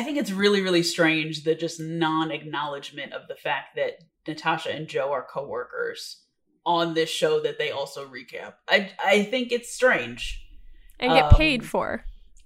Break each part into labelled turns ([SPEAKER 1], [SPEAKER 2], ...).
[SPEAKER 1] I think it's really really strange the just non-acknowledgement of the fact that Natasha and Joe are co-workers on this show that they also recap. I I think it's strange.
[SPEAKER 2] and get
[SPEAKER 1] Um,
[SPEAKER 2] paid for.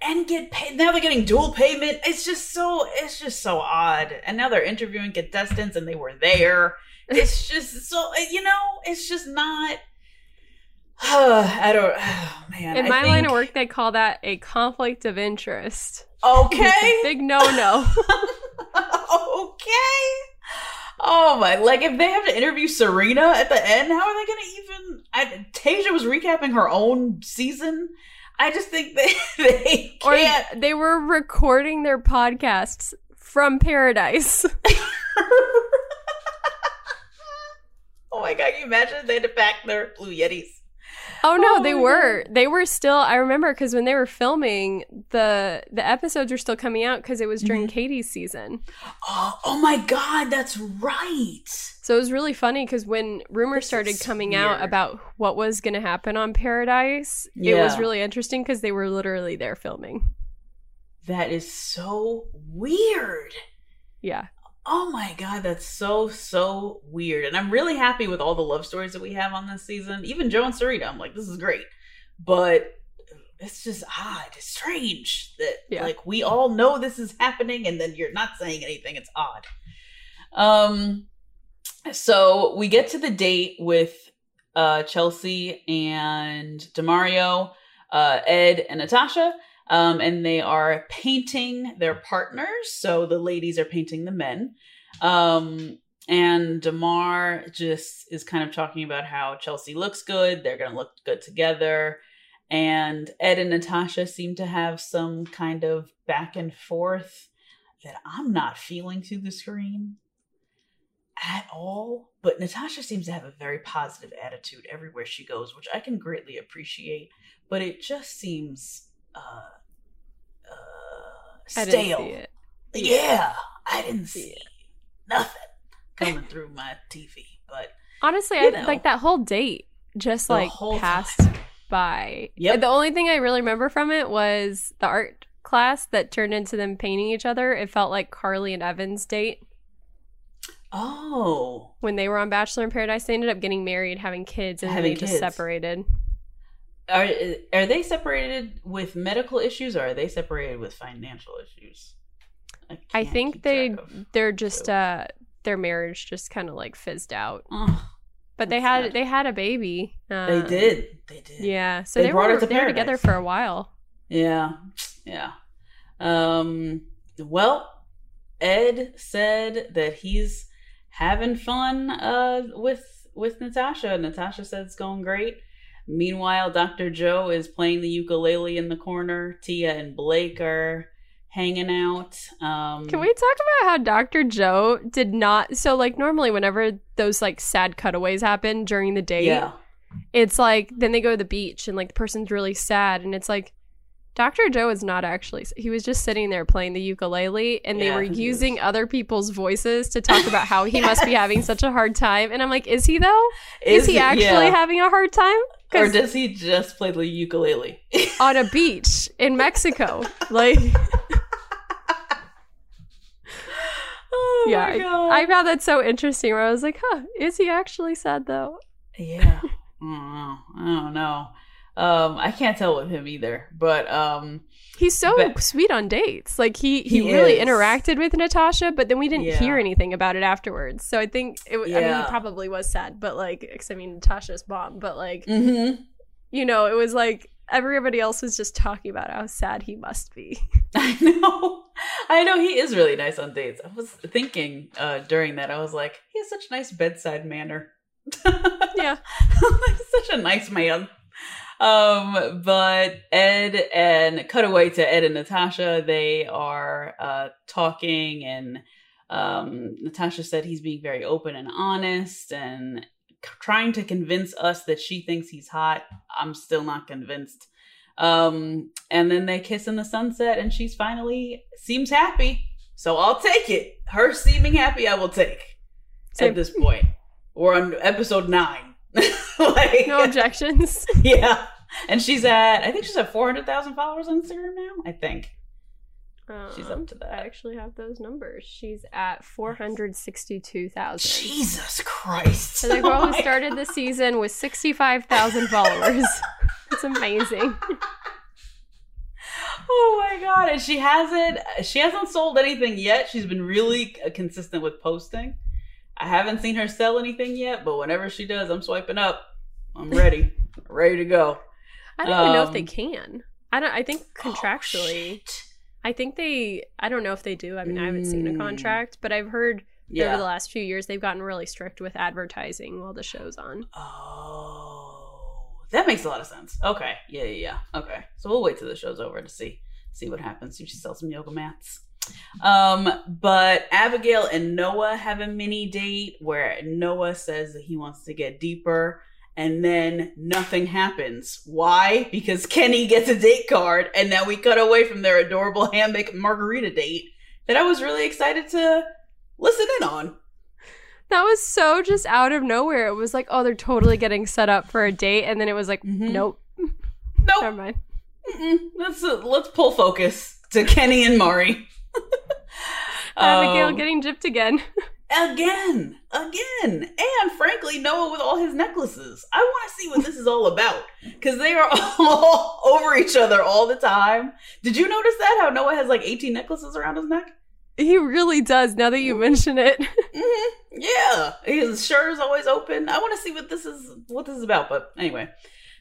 [SPEAKER 1] And get paid now they're getting dual payment. It's just so it's just so odd. And now they're interviewing contestants and they were there. It's just so you know, it's just not I don't oh, man.
[SPEAKER 2] In
[SPEAKER 1] I
[SPEAKER 2] my line of work, they call that a conflict of interest.
[SPEAKER 1] Okay.
[SPEAKER 2] Big no no.
[SPEAKER 1] okay. Oh my! Like if they have to interview Serena at the end, how are they going to even? I, Tasia was recapping her own season. I just think they they can't.
[SPEAKER 2] they were recording their podcasts from paradise.
[SPEAKER 1] oh my god! Can you imagine they had to pack their blue yetis?
[SPEAKER 2] Oh no,
[SPEAKER 1] Oh
[SPEAKER 2] they were. They were still. I remember because when they were filming, the the episodes were still coming out because it was during
[SPEAKER 1] Mhm.
[SPEAKER 2] Katie's season.
[SPEAKER 1] Oh, oh my god! That's right.
[SPEAKER 2] So it was really funny because when rumors
[SPEAKER 1] This
[SPEAKER 2] started coming out about what was going to happen on Paradise, it was really interesting because they were literally there filming.
[SPEAKER 1] That is so weird.
[SPEAKER 2] Yeah.
[SPEAKER 1] Oh my god, that's so so weird. And I'm really happy with all the love stories that we have on this season. Even Joe and Serena, I'm like, this is great. But it's just odd. It's strange that
[SPEAKER 2] Yeah.
[SPEAKER 1] like we all know this is happening and then you're not saying anything. It's odd. Um so we get to the date with uh Chelsea and Demario, uh Ed and Natasha um, and they are painting their partners. So the ladies are painting the men. Um, and Demar just is kind of talking about how Chelsea looks good. They're going to look good together. And Ed and Natasha seem to have some kind of back and forth that I'm not feeling through the screen at all. But Natasha seems to have a very positive attitude everywhere she goes, which I can greatly appreciate. But it just seems uh, uh,
[SPEAKER 2] I didn't
[SPEAKER 1] stale.
[SPEAKER 2] see it.
[SPEAKER 1] Yeah, I didn't see
[SPEAKER 2] Yeah.
[SPEAKER 1] nothing coming through my TV. But
[SPEAKER 2] Honestly, I
[SPEAKER 1] know.
[SPEAKER 2] like that whole date just like passed
[SPEAKER 1] time.
[SPEAKER 2] by.
[SPEAKER 1] Yeah.
[SPEAKER 2] The only thing I really remember from it was the art class that turned into them painting each other. It felt like Carly and Evan's date
[SPEAKER 1] oh,
[SPEAKER 2] when they were on Bachelor in Paradise. They ended up getting married, having kids, and then
[SPEAKER 1] Having
[SPEAKER 2] they just separated.
[SPEAKER 1] Are are they separated with medical issues or are they separated with financial issues?
[SPEAKER 2] I
[SPEAKER 1] can't
[SPEAKER 2] think they
[SPEAKER 1] of,
[SPEAKER 2] they're just
[SPEAKER 1] so.
[SPEAKER 2] uh their marriage just kind of like fizzed out.
[SPEAKER 1] Ugh,
[SPEAKER 2] But they had
[SPEAKER 1] sad.
[SPEAKER 2] they had a baby.
[SPEAKER 1] they
[SPEAKER 2] um,
[SPEAKER 1] did. They did.
[SPEAKER 2] Yeah, so
[SPEAKER 1] They
[SPEAKER 2] they,
[SPEAKER 1] brought
[SPEAKER 2] were
[SPEAKER 1] to
[SPEAKER 2] they were together for a while.
[SPEAKER 1] Yeah. Yeah. Um well, Ed said that he's having fun uh with with Natasha. Natasha said it's going great. Meanwhile, Dr. Joe is playing the ukulele in the corner. Tia and Blake are hanging out. Um
[SPEAKER 2] Can we talk about how Dr. Joe did not so like normally whenever those like sad cutaways happen during the date,
[SPEAKER 1] Yeah.
[SPEAKER 2] it's like then they go to the beach and like the person's really sad and it's like Dr. Joe is not actually he was just sitting there playing the ukulele and they
[SPEAKER 1] Yeah,
[SPEAKER 2] were using other people's voices to talk about how he must be having such a hard time and I'm like is he though? Is, he actually
[SPEAKER 1] yeah.
[SPEAKER 2] having a hard time?
[SPEAKER 1] Or does he just play the ukulele?
[SPEAKER 2] on a beach in Mexico. Like Oh
[SPEAKER 1] yeah,
[SPEAKER 2] I, I, found that so interesting where I was like, huh, is he actually sad though?
[SPEAKER 1] Yeah. mm, I don't know. Um, I can't tell with him either. But um,
[SPEAKER 2] He's so
[SPEAKER 1] But-
[SPEAKER 2] sweet on dates. Like he he,
[SPEAKER 1] He
[SPEAKER 2] really
[SPEAKER 1] is.
[SPEAKER 2] interacted with Natasha, but then we didn't
[SPEAKER 1] Yeah.
[SPEAKER 2] hear anything about it afterwards. So I think it. w I mean, he probably was sad, but like, 'cause, I mean, Natasha's mom, but like,
[SPEAKER 1] mhm.
[SPEAKER 2] you know, it was like everybody else was just talking about how sad he must be.
[SPEAKER 1] I know. I know he is really nice on dates. I was thinking uh, during that, I was like, he has such a nice bedside manner.
[SPEAKER 2] yeah,
[SPEAKER 1] He's such a nice man. Um, but Ed and cut away to Ed and Natasha. They are uh, talking, and um, Natasha said he's being very open and honest and c- trying to convince us that she thinks he's hot. I'm still not convinced. Um, and then they kiss in the sunset, and she's finally seems happy. So I'll take it. Her seeming happy, I will take
[SPEAKER 2] Same.
[SPEAKER 1] at this point. We're on episode nine. like,
[SPEAKER 2] no objections.
[SPEAKER 1] yeah. And she's at, I think she's at 400,000 followers on Instagram now. I think. She's up
[SPEAKER 2] Um,
[SPEAKER 1] to that.
[SPEAKER 2] I actually have those numbers. She's at four hundred sixty-two thousand.
[SPEAKER 1] Jesus Christ.
[SPEAKER 2] So the girl
[SPEAKER 1] Oh
[SPEAKER 2] who started the season with 65,000 followers. It's amazing.
[SPEAKER 1] Oh my god! And she hasn't she hasn't sold anything yet. She's been really consistent with posting. I haven't seen her sell anything yet, but whenever she does, I'm swiping up. I'm ready, ready to go.
[SPEAKER 2] I don't even know if they
[SPEAKER 1] Um,
[SPEAKER 2] can. I don't I think contractually.
[SPEAKER 1] Oh.
[SPEAKER 2] I think they I don't know if they do. I mean, I haven't seen a
[SPEAKER 1] Mm.
[SPEAKER 2] contract, but I've heard that over the last few years they've gotten really strict with advertising while the show's on.
[SPEAKER 1] Oh, that makes a lot of sense. Okay, yeah, yeah, yeah. Okay, so we'll wait till the show's over to see see what happens. If she sells some yoga mats. Um, but Abigail and Noah have a mini date where Noah says that he wants to get deeper, and then nothing happens. Why? Because Kenny gets a date card, and now we cut away from their adorable hammock margarita date that I was really excited to listen in on.
[SPEAKER 2] That was so just out of nowhere. It was like, oh, they're totally getting set up for a date, and then it was like,
[SPEAKER 1] Mhm.
[SPEAKER 2] nope,
[SPEAKER 1] Nope.
[SPEAKER 2] never mind.
[SPEAKER 1] Mm-mm. Let's uh, let's pull focus to Kenny and Mari.
[SPEAKER 2] Abigail
[SPEAKER 1] Um,
[SPEAKER 2] getting gypped again.
[SPEAKER 1] again, again, and frankly, Noah with all his necklaces. I want to see what this is all about because they are all over each other all the time. Did you notice that? How Noah has like eighteen necklaces around his neck?
[SPEAKER 2] He really does. Now that you mention it,
[SPEAKER 1] hmm Yeah, his shirt is always open. I want to see what this is what this is about. But anyway,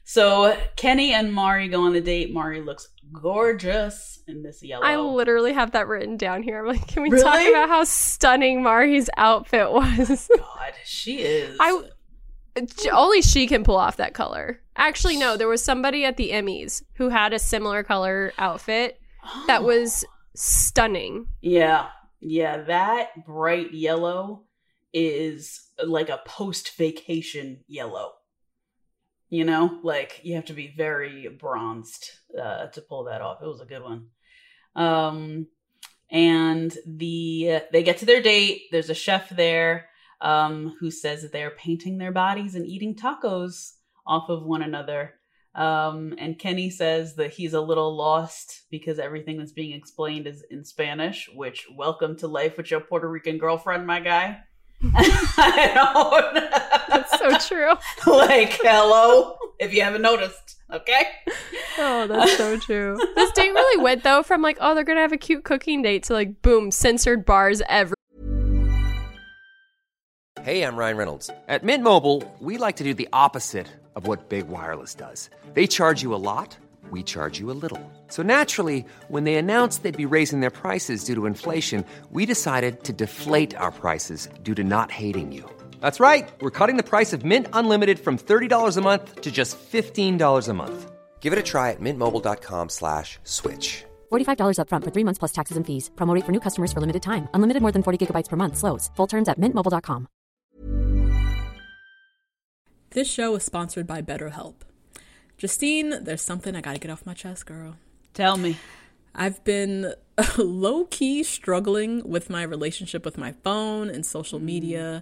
[SPEAKER 1] so Kenny and Mari go on a date. Mari looks gorgeous in this yellow.
[SPEAKER 2] I literally have that written down here. I'm like, can we
[SPEAKER 1] Really?
[SPEAKER 2] talk about how stunning Mari's outfit was?
[SPEAKER 1] God, she is.
[SPEAKER 2] I only she can pull off that color. Actually, no, there was somebody at the Emmys who had a similar color outfit that
[SPEAKER 1] Oh.
[SPEAKER 2] was stunning.
[SPEAKER 1] Yeah, yeah, that bright yellow is like a post vacation yellow. You know, like you have to be very bronzed uh, to pull that off. It was a good one. Um, and the they get to their date. There's a chef there um, who says that they are painting their bodies and eating tacos off of one another. Um, and Kenny says that he's a little lost because everything that's being explained is in Spanish, which welcome to life with your Puerto Rican girlfriend, my guy.
[SPEAKER 2] That's so true.
[SPEAKER 1] like, hello, if you haven't noticed, okay?
[SPEAKER 2] Oh, that's so true. This date really went though from like, oh, they're gonna have a cute cooking date to like, boom, censored bars every.
[SPEAKER 3] Hey, I'm Ryan Reynolds. At Mint Mobile, we like to do the opposite of what Big Wireless does. They charge you a lot, we charge you a little. So naturally, when they announced they'd be raising their prices due to inflation, we decided to deflate our prices due to not hating you. That's right. We're cutting the price of Mint Unlimited from $30 a month to just $15 a month. Give it a try at mintmobile.com slash switch.
[SPEAKER 4] $45 upfront for three months plus taxes and fees. Promo rate for new customers for limited time. Unlimited more than 40 gigabytes per month. Slows. Full terms at mintmobile.com.
[SPEAKER 5] This show is sponsored by BetterHelp. Justine, there's something I gotta get off my chest, girl.
[SPEAKER 1] Tell me.
[SPEAKER 5] I've been low key struggling with my relationship with my phone and social media.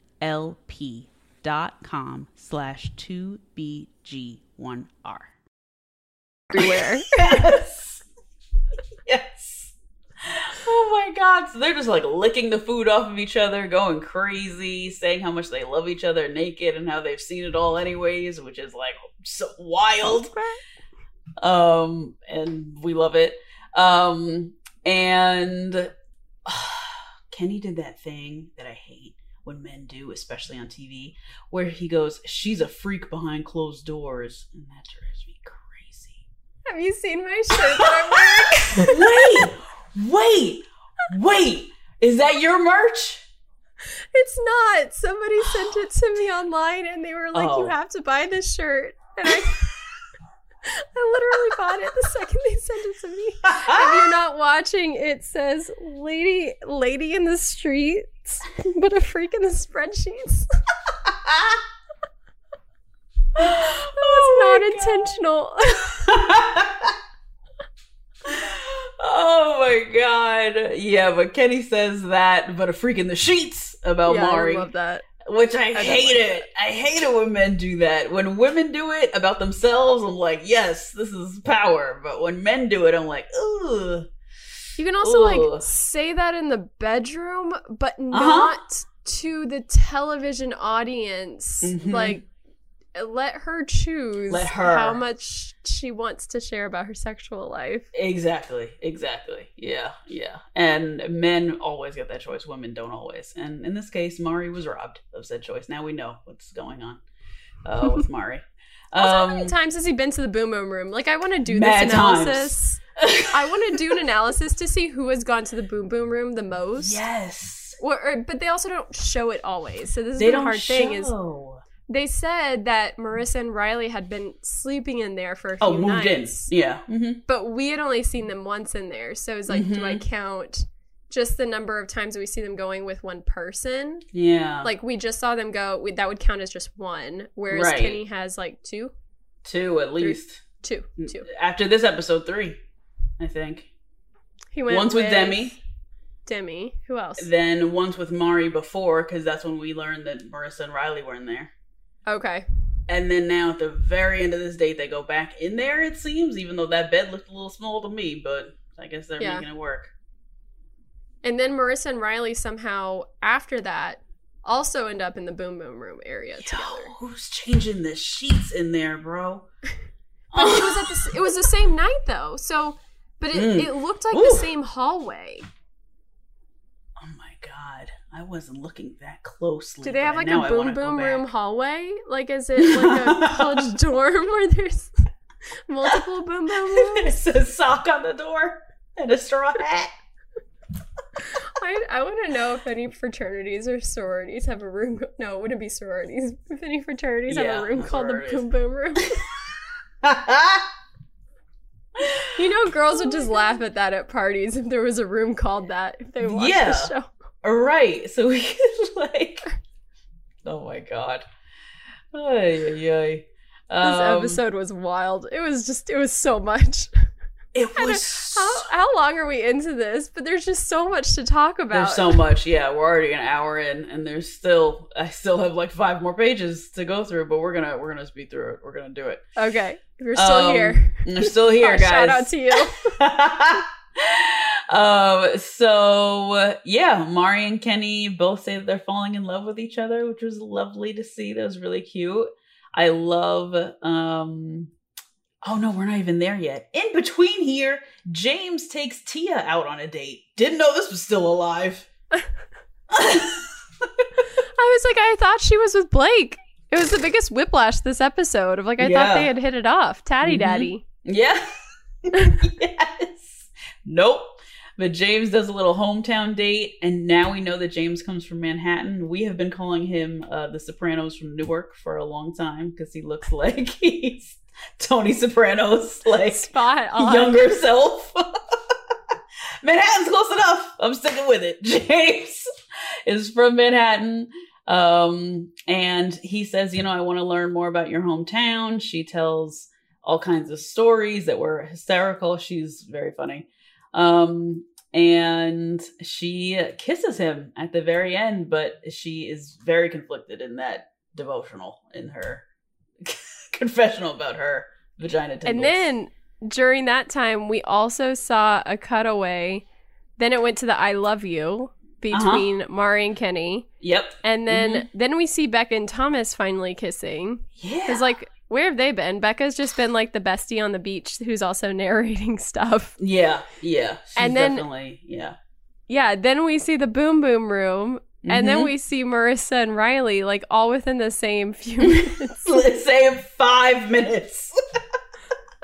[SPEAKER 1] L P dot com slash 2BG1R.
[SPEAKER 2] Everywhere.
[SPEAKER 1] Yes. yes. Oh my god. So they're just like licking the food off of each other, going crazy, saying how much they love each other naked and how they've seen it all anyways, which is like so wild. Um and we love it. Um and Kenny did that thing that I hate when men do, especially on TV, where he goes, "She's a freak behind closed doors," and that drives me crazy.
[SPEAKER 2] Have you seen my shirt that I'm wearing?
[SPEAKER 1] wait, wait, wait. Is that your merch?
[SPEAKER 2] It's not. Somebody sent it to me online and they were like,
[SPEAKER 1] Oh.
[SPEAKER 2] you have to buy this shirt. And I I literally bought it the second they sent it to me. If you're not watching, it says lady lady in the streets, but a freak in the spreadsheets. that was oh not intentional.
[SPEAKER 1] oh my god. Yeah, but Kenny says that, but a freak in the sheets about
[SPEAKER 2] yeah,
[SPEAKER 1] Mari.
[SPEAKER 2] I love that.
[SPEAKER 1] Which I,
[SPEAKER 2] don't
[SPEAKER 1] hate
[SPEAKER 2] like
[SPEAKER 1] it. I hate it when men do that. When women do it about themselves, I'm like, yes, this is power. But when men do it, I'm like, ugh.
[SPEAKER 2] You can also
[SPEAKER 1] Ugh.
[SPEAKER 2] like say that in the bedroom, but
[SPEAKER 1] Uh-huh.
[SPEAKER 2] not to the television audience.
[SPEAKER 1] Mhm.
[SPEAKER 2] Like, let her choose
[SPEAKER 1] Let her.
[SPEAKER 2] how much she wants to share about her sexual life.
[SPEAKER 1] Exactly, exactly. Yeah, yeah. And men always get that choice. Women don't always. And in this case, Mari was robbed of said choice. Now we know what's going on uh, with Mari.
[SPEAKER 2] Also, how
[SPEAKER 1] Um,
[SPEAKER 2] many times has he been to the boom boom room? Like, I want to do this analysis. I want to do an analysis to see who has gone to the boom boom room the most.
[SPEAKER 1] yes.
[SPEAKER 2] Or, or- but they also don't show it always. So this is the hard
[SPEAKER 1] show.
[SPEAKER 2] thing is they said that Maurissa and Riley had been sleeping in there for a few
[SPEAKER 1] oh, moved
[SPEAKER 2] nights.
[SPEAKER 1] in. Yeah. hmm
[SPEAKER 2] but we had only seen them once in there so it's like do i
[SPEAKER 1] Mhm.
[SPEAKER 2] count just the number of times we see them going with one person
[SPEAKER 1] Yeah.
[SPEAKER 2] like we just saw them go we, that would count as just one whereas
[SPEAKER 1] Right.
[SPEAKER 2] kenny has like two
[SPEAKER 1] two at least.
[SPEAKER 2] two two
[SPEAKER 1] After this episode, three, I think.
[SPEAKER 2] he went
[SPEAKER 1] Once with Demi,
[SPEAKER 2] demi who else
[SPEAKER 1] then once with Mari before, because that's when we learned that Maurissa and Riley were in there.
[SPEAKER 2] Okay
[SPEAKER 1] And then now at the very end of this date, they go back in there, it seems, even though that bed looked a little small to me, but I guess they're
[SPEAKER 2] Yeah.
[SPEAKER 1] making it work.
[SPEAKER 2] and then Maurissa and riley somehow after that also end up in the boom boom room area together
[SPEAKER 1] who's changing the sheets in there, bro?
[SPEAKER 2] but it was at the it was the same night though so but it,
[SPEAKER 1] Mm.
[SPEAKER 2] it looked like
[SPEAKER 1] Ooh.
[SPEAKER 2] the same hallway
[SPEAKER 1] Oh. I wasn't looking that closely.
[SPEAKER 2] Do they have like a
[SPEAKER 1] a
[SPEAKER 2] boom boom room hallway? Like, is it like a college dorm where there's multiple boom boom
[SPEAKER 1] it
[SPEAKER 2] rooms?
[SPEAKER 1] says sock on the door and a straw hat.
[SPEAKER 2] I, I want to know if any fraternities or sororities have a room. No, it wouldn't be sororities. If any fraternities have a room called the boom boom room. you know, girls would just oh laugh at that at parties if there was a room called that if they watched
[SPEAKER 1] Yeah.
[SPEAKER 2] the show.
[SPEAKER 1] Right. So we could like Oh my god. Ay, ay, ay.
[SPEAKER 2] This
[SPEAKER 1] Um,
[SPEAKER 2] episode was wild. It was just, it was so much.
[SPEAKER 1] It was
[SPEAKER 2] how how long are we into this? But there's just so much to talk about.
[SPEAKER 1] There's so much. Yeah, we're already an hour in, and there's still I still have like five more pages to go through, but we're gonna we're gonna speed through it. We're gonna do it.
[SPEAKER 2] Okay, if you're still
[SPEAKER 1] Um,
[SPEAKER 2] here.
[SPEAKER 1] They're still here, guys.
[SPEAKER 2] Shout out to you.
[SPEAKER 1] Um. So yeah, Mari and Kenny both say that they're falling in love with each other, which was lovely to see. That was really cute. I love. Um. Oh no, we're not even there yet. In between here, James takes Tia out on a date. Didn't know this was still alive.
[SPEAKER 2] I was like, I thought she was with Blake. It was the biggest whiplash this episode of like I
[SPEAKER 1] Yeah.
[SPEAKER 2] thought they had hit it off. Tatty
[SPEAKER 1] Mhm.
[SPEAKER 2] daddy.
[SPEAKER 1] Yeah. yes. Nope. But James does a little hometown date, and now we know that James comes from Manhattan. We have been calling him uh, the Sopranos from Newark for a long time because he looks like he's Tony Soprano's like
[SPEAKER 2] Spot on.
[SPEAKER 1] younger self. Manhattan's close enough. I'm sticking with it. James is from Manhattan. Um, and he says, you know, I want to learn more about your hometown. She tells all kinds of stories that were hysterical. She's very funny. Um, and she kisses him at the very end, but she is very conflicted in that devotional in her confessional about her vagina tingles.
[SPEAKER 2] And then during that time, we also saw a cutaway. Then it went to the "I love you" uh-huh. between Mari and Kenny,
[SPEAKER 1] yep,
[SPEAKER 2] and then mm-hmm. then we see Becca and Thomas finally kissing.
[SPEAKER 1] yeah,
[SPEAKER 2] Because like, where have they been? Becca's just been like the bestie on the beach who's also narrating stuff.
[SPEAKER 1] yeah, yeah, She's
[SPEAKER 2] And then-
[SPEAKER 1] definitely, yeah,
[SPEAKER 2] Yeah. Then we see the boom boom room. And then
[SPEAKER 1] Mhm.
[SPEAKER 2] we see Maurissa and Riley like all within the same few minutes.
[SPEAKER 1] Let's say five minutes.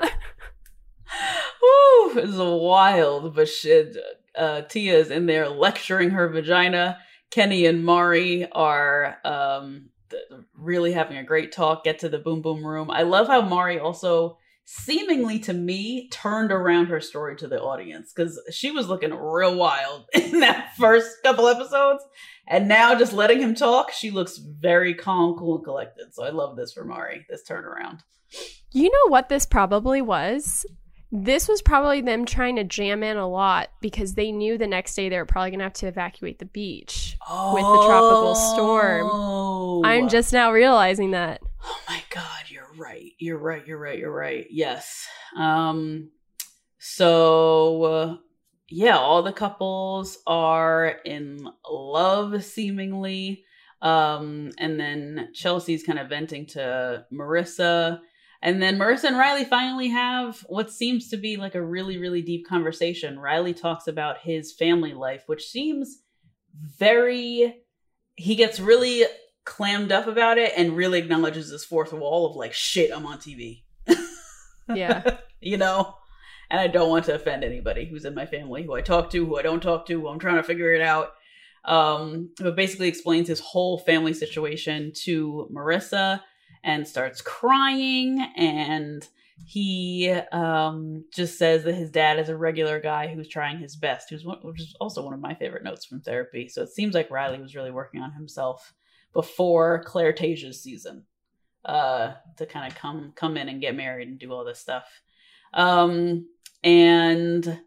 [SPEAKER 1] Woo, it's wild, but shit. Uh, Tia's in there lecturing her vagina. Kenny and Mari are um, really having a great talk. Get to the boom boom room. I love how Mari also, seemingly to me, turned around her story to the audience because she was looking real wild in that first couple episodes, and now just letting him talk, she looks very calm, cool, and collected. So I love this for Mari. This turnaround.
[SPEAKER 2] You know what this probably was? This was probably them trying to jam in a lot because they knew the next day they were probably going to have to evacuate the beach with the tropical storm.
[SPEAKER 1] Oh.
[SPEAKER 2] I'm just now realizing that.
[SPEAKER 1] Oh my god, you're right. You're right. You're right. You're right. Yes. Um so uh, yeah, all the couples are in love seemingly. Um and then Chelsea's kind of venting to Maurissa and then Maurissa and Riley finally have what seems to be like a really, really deep conversation. Riley talks about his family life, which seems very. He gets really clammed up about it and really acknowledges this fourth wall of like, shit, I'm on TV.
[SPEAKER 2] Yeah.
[SPEAKER 1] you know? And I don't want to offend anybody who's in my family, who I talk to, who I don't talk to, who I'm trying to figure it out. Um, but basically explains his whole family situation to Maurissa and starts crying and he um just says that his dad is a regular guy who's trying his best who's one, which is also one of my favorite notes from therapy. So it seems like riley was really working on himself before Clare Tayshia's season uh to kind of come come in and get married and do all this stuff. Um and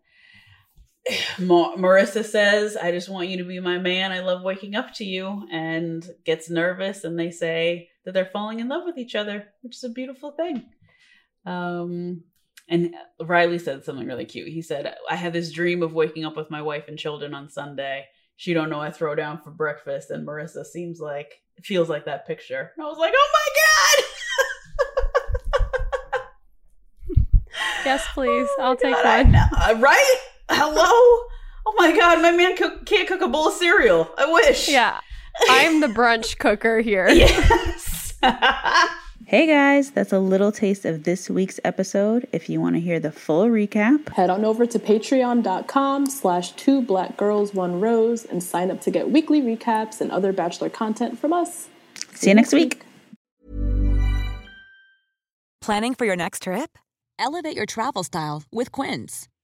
[SPEAKER 1] Ma- Maurissa says, I just want you to be my man. I love waking up to you, and gets nervous. And they say that they're falling in love with each other, which is a beautiful thing. Um, and Riley said something really cute. He said, I had this dream of waking up with my wife and children on Sunday. She don't know I throw down for breakfast. And Marissa seems like, feels like that picture. And I was like, oh my God!
[SPEAKER 2] yes, please. I'll take
[SPEAKER 1] God,
[SPEAKER 2] one.
[SPEAKER 1] uh, right? Hello? Oh my god, my man cook, can't cook a bowl of cereal. I wish.
[SPEAKER 2] Yeah. I'm the brunch cooker here.
[SPEAKER 1] Yes.
[SPEAKER 6] Hey guys, that's a little taste of this week's episode. If you want to hear the full recap,
[SPEAKER 7] Head on over to patreon.com slash two black girls one rose and sign up to get weekly recaps and other bachelor content from us.
[SPEAKER 6] see you next week.
[SPEAKER 8] Planning for your next trip? Elevate your travel style with Quince.